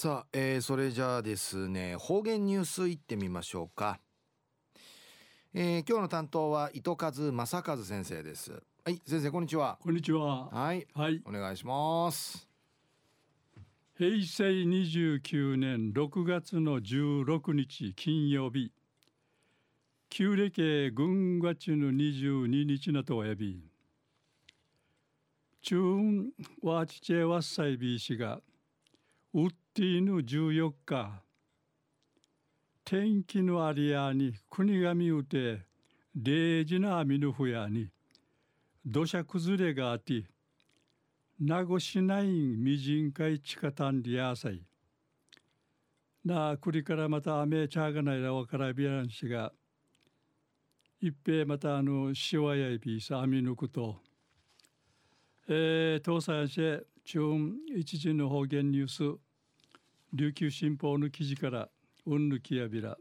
さあ、えー、それじゃあですね方言ニュースいってみましょうか、えー、今日の担当は糸数正和先生です。はい先生こんにちは。こんにちは。はい、はい、お願いします。平成29年6月の16日金曜日。旧暦軍月の22日なとおやび。中ワーチチェワッサイビー氏がウッティヌ14日天気のありやに国神うて礼事なみぬふやに土砂崩れがあって名護市内みじんかいちかたんりやさい。なあくりからまた雨ちゃがないらわからびやんしが一平またあのしわやいびさあみぬくと。えー、東西市中一時の方言ニュース。琉球新報の記事からうんぬきやびら。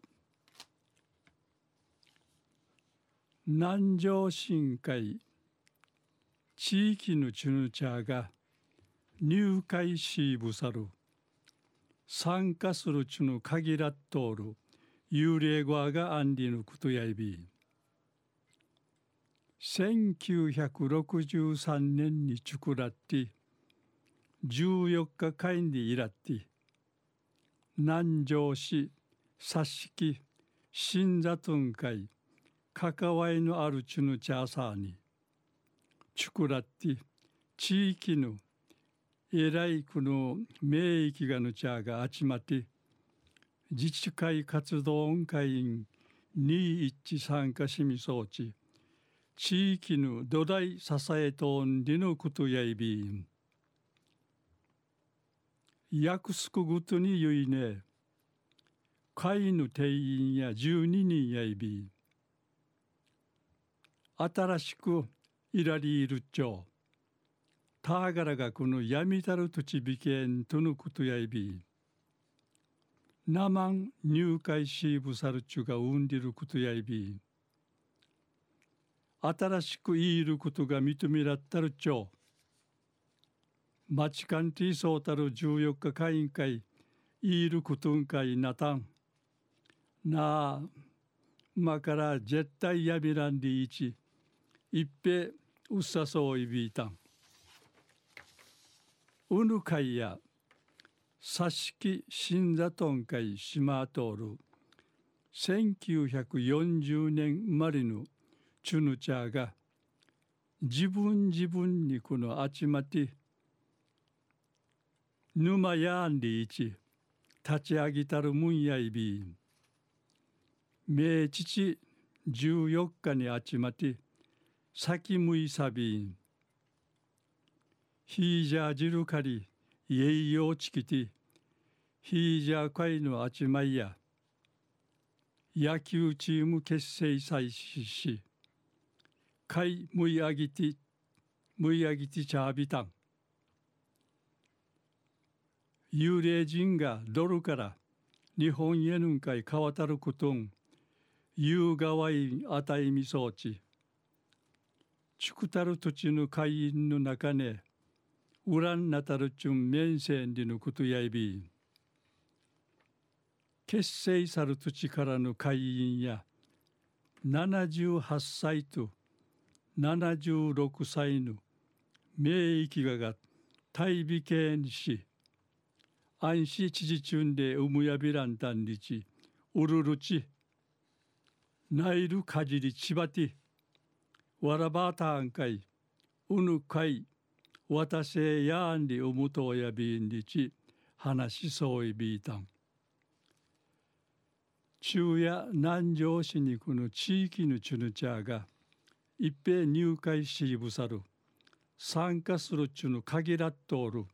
南城深海地域のチュヌチャーが入会しぶさる。参加するチュヌ限らっとおる。幽霊語がアンディのことやいび。1963年に作らって14日会にいらって。南城市佐敷新座屯会関わりのあるチュヌチャーサーに作らって地域の偉い区の名域がぬちゃが集まって自治会活動会員に一致参加しみそうち地域の土台支えとんりのことやいびん。約束ごとに言いね、会の定員や12人やいび。新しくいらりいるっちょ。たがらがこの闇たる土地びけんとのことやいびん。なまん入会しぶさるちゅがうんりることやいび。新しくいることが認めらったるちょう。マチカンティーソータル14日会員会言いることんかいなたん。なあ、まから絶対やみらんりいち。一平うっさそういびいたん。うぬ会や佐敷新座とん会島通る1940年生まれのチュヌチャーが自分自分にこの集まって沼やんりいち立ち上げたるむんやいびん。明父14日に集まて先むいさびん。ひいじゃじるかりえいよちきてひいじゃかいの集まいや。野球チーム結成祭しかいむいあぎてむいあぎてちゃびたん。幽霊人がドルから日本へぬんかいかわたることん。夕がわいあたいみそうちちくたる土地の会員の中ねウランなたるちゅん面線でのことやいび。結成さる土地からの会員や78歳と76歳の名域がが大美形にし安心知事中でうむやびらんたんりちうるるちナイルかじりちばてわらばたんかいうぬかいわたせやんりうむとおやびんりち話しそういびいたん中夜南城市にこの地域のチュヌチャーが一平入会しぶさる参加するっちゅうの限らっとおる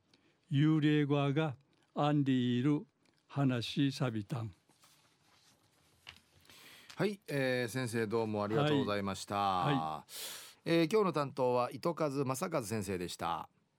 幽霊側がアンディいる話さびたんはい、えー、先生どうもありがとうございました、はい。はい、えー、今日の担当は糸数正和先生でした